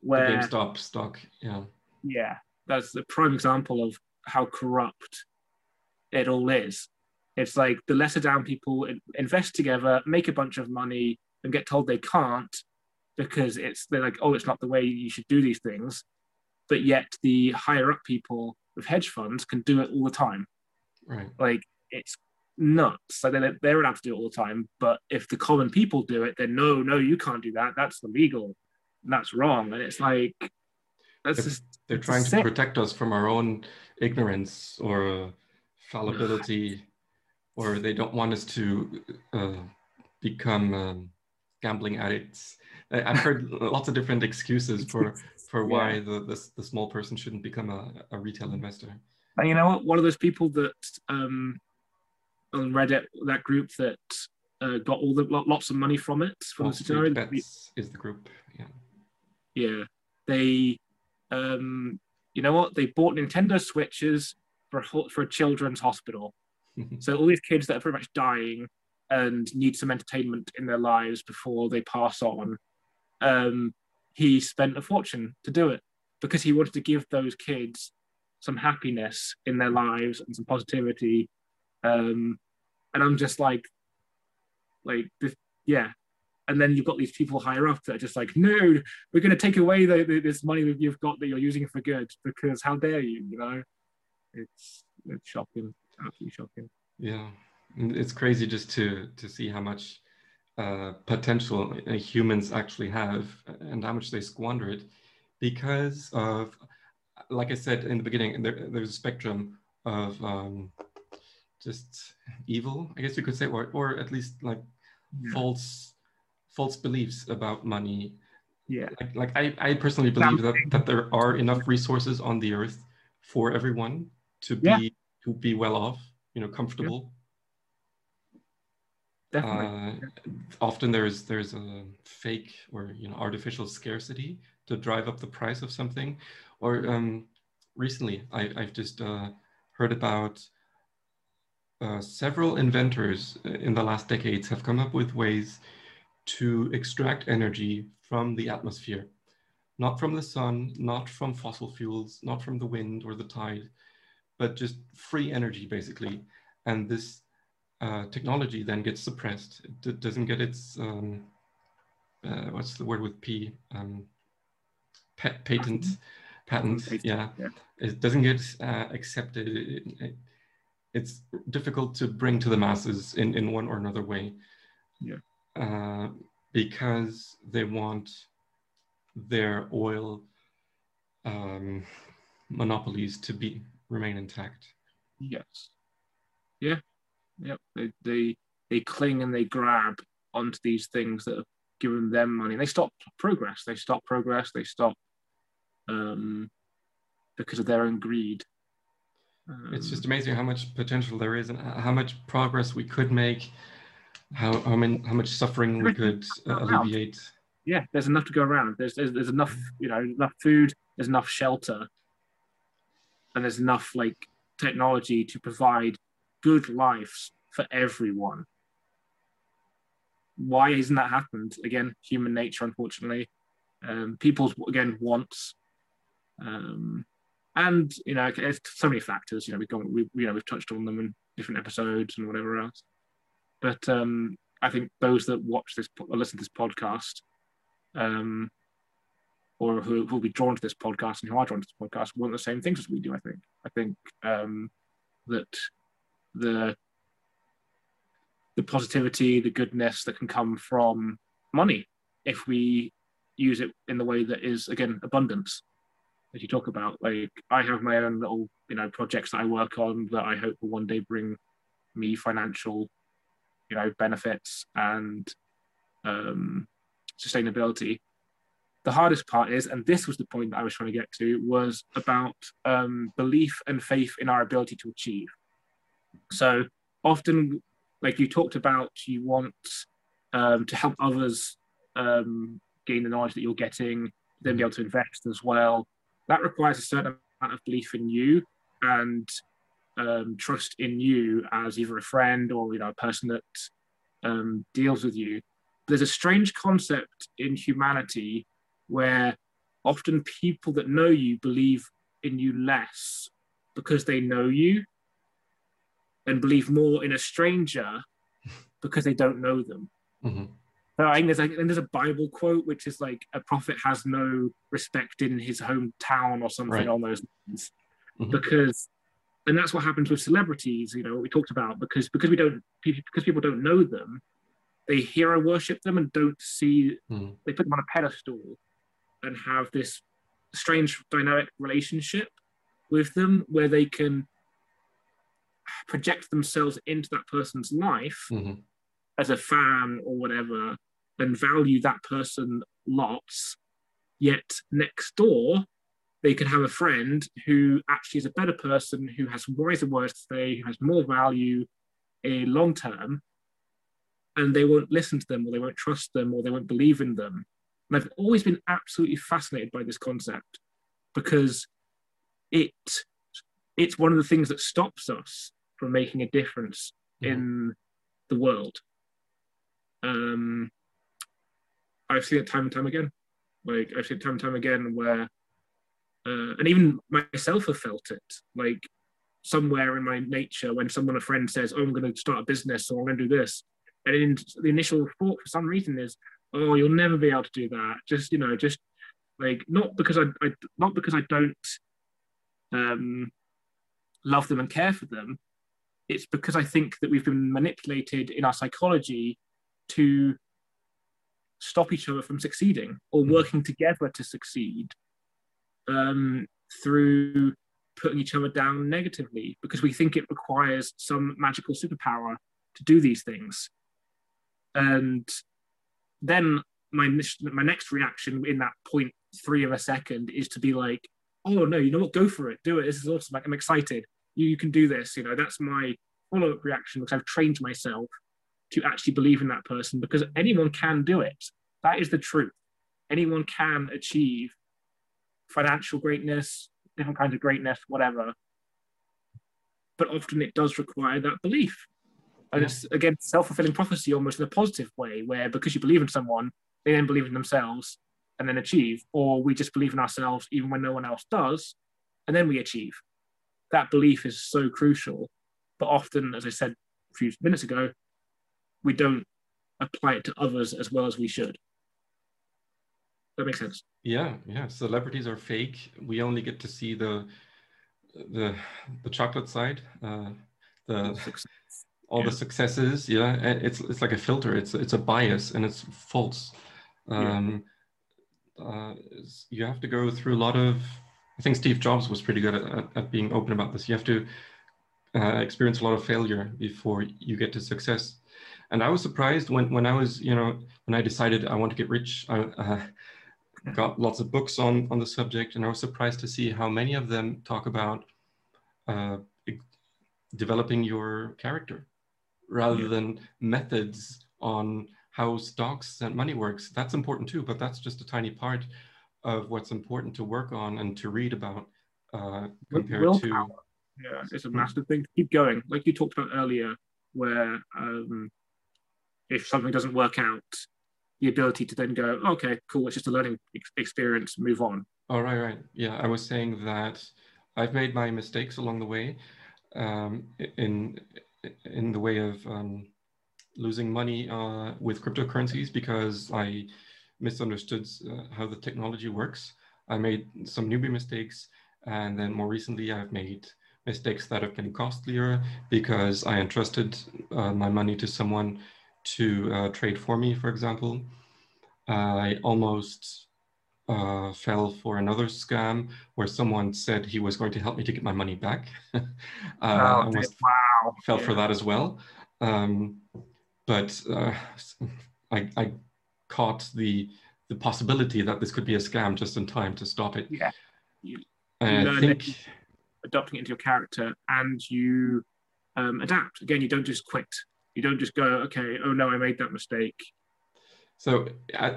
where the GameStop stock, yeah, yeah, that's the prime example of how corrupt it all is. It's like the lesser down people invest together, make a bunch of money, and get told they can't because it's they're like, oh, it's not the way you should do these things. But yet the higher up people with hedge funds can do it all the time. Right. Like it's nuts. Like they're, they're allowed to do it all the time. But if the common people do it, then no, no, you can't do that. That's illegal. that's wrong. And it's like that's just they're trying to protect us from our own ignorance or fallibility, [SIGHS] or they don't want us to uh, become um, gambling addicts. I've heard [LAUGHS] lots of different excuses for [LAUGHS] for why Yeah. the, the the small person shouldn't become a, a retail investor. And you know what? One of those people that um, on Reddit, that group that uh, got all the lots of money from it from Wall the scenario. Bets is the group. Yeah. Yeah, they, um, you know what? They bought Nintendo Switches for for a children's hospital. [LAUGHS] So all these kids that are pretty much dying and need some entertainment in their lives before they pass on, um, he spent a fortune to do it because he wanted to give those kids some happiness in their lives and some positivity. Um, and I'm just like, like this, yeah. And then you've got these people higher up that are just like, no, we're going to take away the, the, this money that you've got that you're using for good because how dare you, you know? It's it's shocking, absolutely shocking. Yeah, it's crazy just to to see how much uh, potential uh, humans actually have and how much they squander it because of, like I said in the beginning, there, there's a spectrum of um, just evil, I guess you could say, or or at least like Yeah. false false beliefs about money. Yeah, Like like I, I personally believe that that there are enough resources on the earth for everyone to be Yeah. to be well off, you know, comfortable. Definitely. Uh, often there's there's a fake or you know artificial scarcity to drive up the price of something. Or um, recently, I, I've just uh, heard about uh, several inventors in the last decades have come up with ways to extract energy from the atmosphere, not from the sun, not from fossil fuels, not from the wind or the tide, but just free energy basically. And this uh, technology then gets suppressed. It doesn't get its um, uh, what's the word with P? Um, pa- patent, patent. Patent, Yeah. yeah. it doesn't get uh, accepted. It- it- it's difficult to bring to the masses in, in one or another way. Yeah. Uh, because they want their oil um, monopolies to be remain intact. Yes. Yeah. Yep. They, they they cling and they grab onto these things that have given them money. They stop progress. They stop progress. They stop um, because of their own greed. It's Um, just amazing how much potential there is and how much progress we could make, how how, many, how much suffering we could uh, alleviate. yeah. There's enough to go around. There's, there's there's enough you know enough food. There's enough shelter, and there's enough like technology to provide good lives for everyone. Why hasn't that happened? Again, human nature, unfortunately. Um, people's again wants, um, and you know, it's so many factors. You know, we've gone, we you know, we've touched on them in different episodes and whatever else. But um, I think those that watch this or listen to this podcast, um, or who will be drawn to this podcast and who are drawn to this podcast, want the same things as we do. I think. I think um, that the the positivity, the goodness that can come from money, if we use it in the way that is again abundance, as you talk about. Like I have my own little you know projects that I work on that I hope will one day bring me financial you know benefits and um, sustainability. The hardest part is, and this was the point that I was trying to get to, was about um, belief and faith in our ability to achieve. So often, like you talked about, you want um, to help others um, gain the knowledge that you're getting, then be able to invest as well. That requires a certain amount of belief in you and um, trust in you as either a friend or you know a person that um, deals with you. There's a strange concept in humanity where often people that know you believe in you less because they know you and believe more in a stranger because they don't know them. Mhm. So I think there's like, and there's a Bible quote which is like a prophet has no respect in his hometown or something Right. on those lines. Mhm. because and that's what happens with celebrities you know what we talked about because because we don't because people don't know them they hero worship them and don't see Mhm. they put them on a pedestal and have this strange dynamic relationship with them where they can project themselves into that person's life Mhm. as a fan or whatever and value that person lots. Yet next door, they could have a friend who actually is a better person, who has wiser words to say, who has more value in long term, and they won't listen to them or they won't trust them or they won't believe in them. And I've always been absolutely fascinated by this concept because it it's one of the things that stops us from making a difference mm. in the world. Um, I've seen it time and time again. Like I've seen it time and time again where, uh, and even myself have felt it. Like somewhere in my nature, when someone, a friend says, "Oh, I'm going to start a business or I'm going to do this," and in, the initial thought for some reason is, "Oh, you'll never be able to do that." Just you know, just like not because I, I not because I don't um, love them and care for them. It's because I think that we've been manipulated in our psychology to stop each other from succeeding or hmm. working together to succeed um, through putting each other down negatively because we think it requires some magical superpower to do these things. And then my my next reaction in that point three of a second is to be like, oh no, you know what? Go for it, do it. This is awesome. Like I'm excited. You, you can do this. You know, that's my follow up reaction because I've trained myself to actually believe in that person because anyone can do it. That is the truth. Anyone can achieve financial greatness, different kinds of greatness, whatever. But often it does require that belief. And it's again self fulfilling prophecy almost in a positive way, where because you believe in someone, they then believe in themselves and then achieve, or we just believe in ourselves even when no one else does, and then we achieve. That belief is so crucial. But often, as I said a few minutes ago, we don't apply it to others as well as we should. That makes sense. Yeah, yeah. Celebrities are fake. We only get to see the the the chocolate side, uh, the Success. all yeah. the successes. Yeah, it's it's like a filter. It's it's a bias and it's false. Um, yeah. uh, you have to go through a lot of. I think Steve Jobs was pretty good at, at, being open about this. You have to uh, experience a lot of failure before you get to success. And I was surprised when, when I was, you know, when I decided I want to get rich, I uh, got lots of books on, on the subject, and I was surprised to see how many of them talk about uh, developing your character rather yeah. than methods on how stocks and money works. That's important too, but that's just a tiny part of what's important to work on and to read about uh, compared Willpower. to. Yeah, it's a massive thing to keep going. Like you talked about earlier, where um, if something doesn't work out, the ability to then go, okay, cool, it's just a learning ex- experience, move on. Oh, right, right. Yeah, I was saying that I've made my mistakes along the way um, in in the way of um, losing money uh, with cryptocurrencies because I misunderstood uh, how the technology works. I made some newbie mistakes, and then more recently, I've made mistakes that have been costlier because I entrusted uh, my money to someone to uh, trade for me, for example. I almost uh, fell for another scam where someone said he was going to help me to get my money back. [LAUGHS] uh, oh, almost wow. fell yeah. for that as well. Um, but uh, [LAUGHS] I, I, caught the the possibility that this could be a scam just in time to stop it. Yeah. You, you I think adopting it into your character and you um, adapt. Again, you don't just quit you don't just go, okay, oh no, I made that mistake. So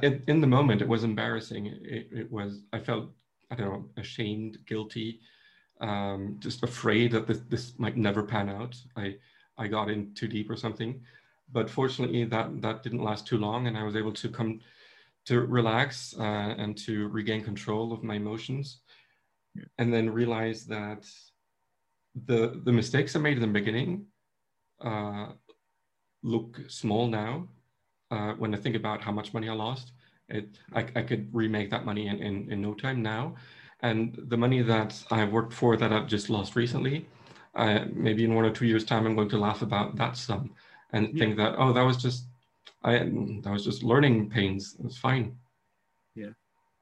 in, in the moment, it was embarrassing. It, it, was, I felt, I don't know, ashamed, guilty, um, just afraid that this, this might never pan out. I, I got in too deep or something. But fortunately, that, that didn't last too long, and I was able to come to relax uh, and to regain control of my emotions, yeah. and then realize that the the mistakes I made in the beginning uh, look small now. Uh, when I think about how much money I lost, it, I, I could remake that money in, in, in no time now. And the money that I've worked for that I've just lost recently, uh, maybe in one or two years' time, I'm going to laugh about that sum and yeah. think that, oh, that was just, I, that was just learning pains. It was fine. Yeah.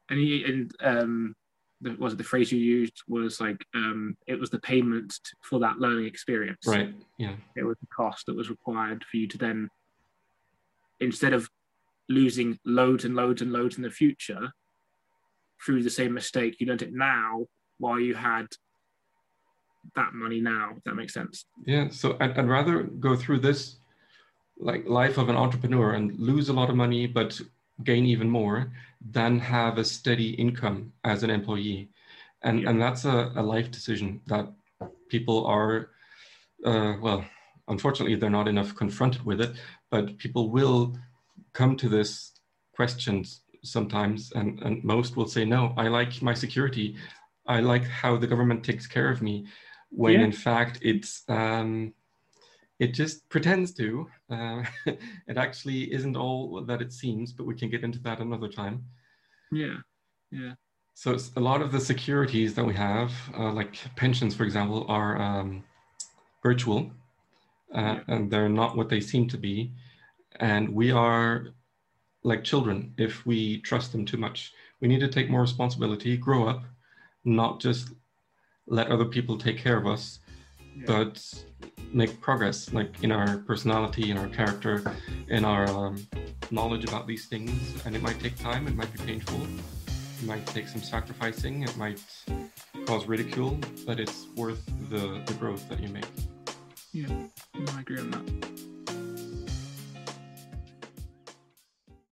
And, he, and um, the, was it the phrase you used was like um, it was the payment for that learning experience right yeah it was the cost that was required for you to then instead of losing loads and loads and loads in the future through the same mistake, you learned it now while you had that money now. If that makes sense. Yeah. So I'd, I'd rather go through this like life of an entrepreneur and lose a lot of money, but gain even more than have a steady income as an employee. And, yeah. and that's a, a life decision that people are, uh, well, unfortunately, they're not enough confronted with it, but people will come to this questions sometimes, and, and most will say, no, I like my security. I like how the government takes care of me, when yeah. in fact it's um, it just pretends to. Uh, [LAUGHS] it actually isn't all that it seems, but we can get into that another time. Yeah, yeah. So a lot of the securities that we have, uh, like pensions, for example, are um, virtual, uh, yeah. and they're not what they seem to be. And we are like children if we trust them too much. We need to take more responsibility, grow up, not just let other people take care of us, yeah. but make progress, like in our personality, in our character, in our um, knowledge about these things. And it might take time, it might be painful, it might take some sacrificing, it might cause ridicule, but it's worth the, the growth that you make. Yeah, no, I agree on that.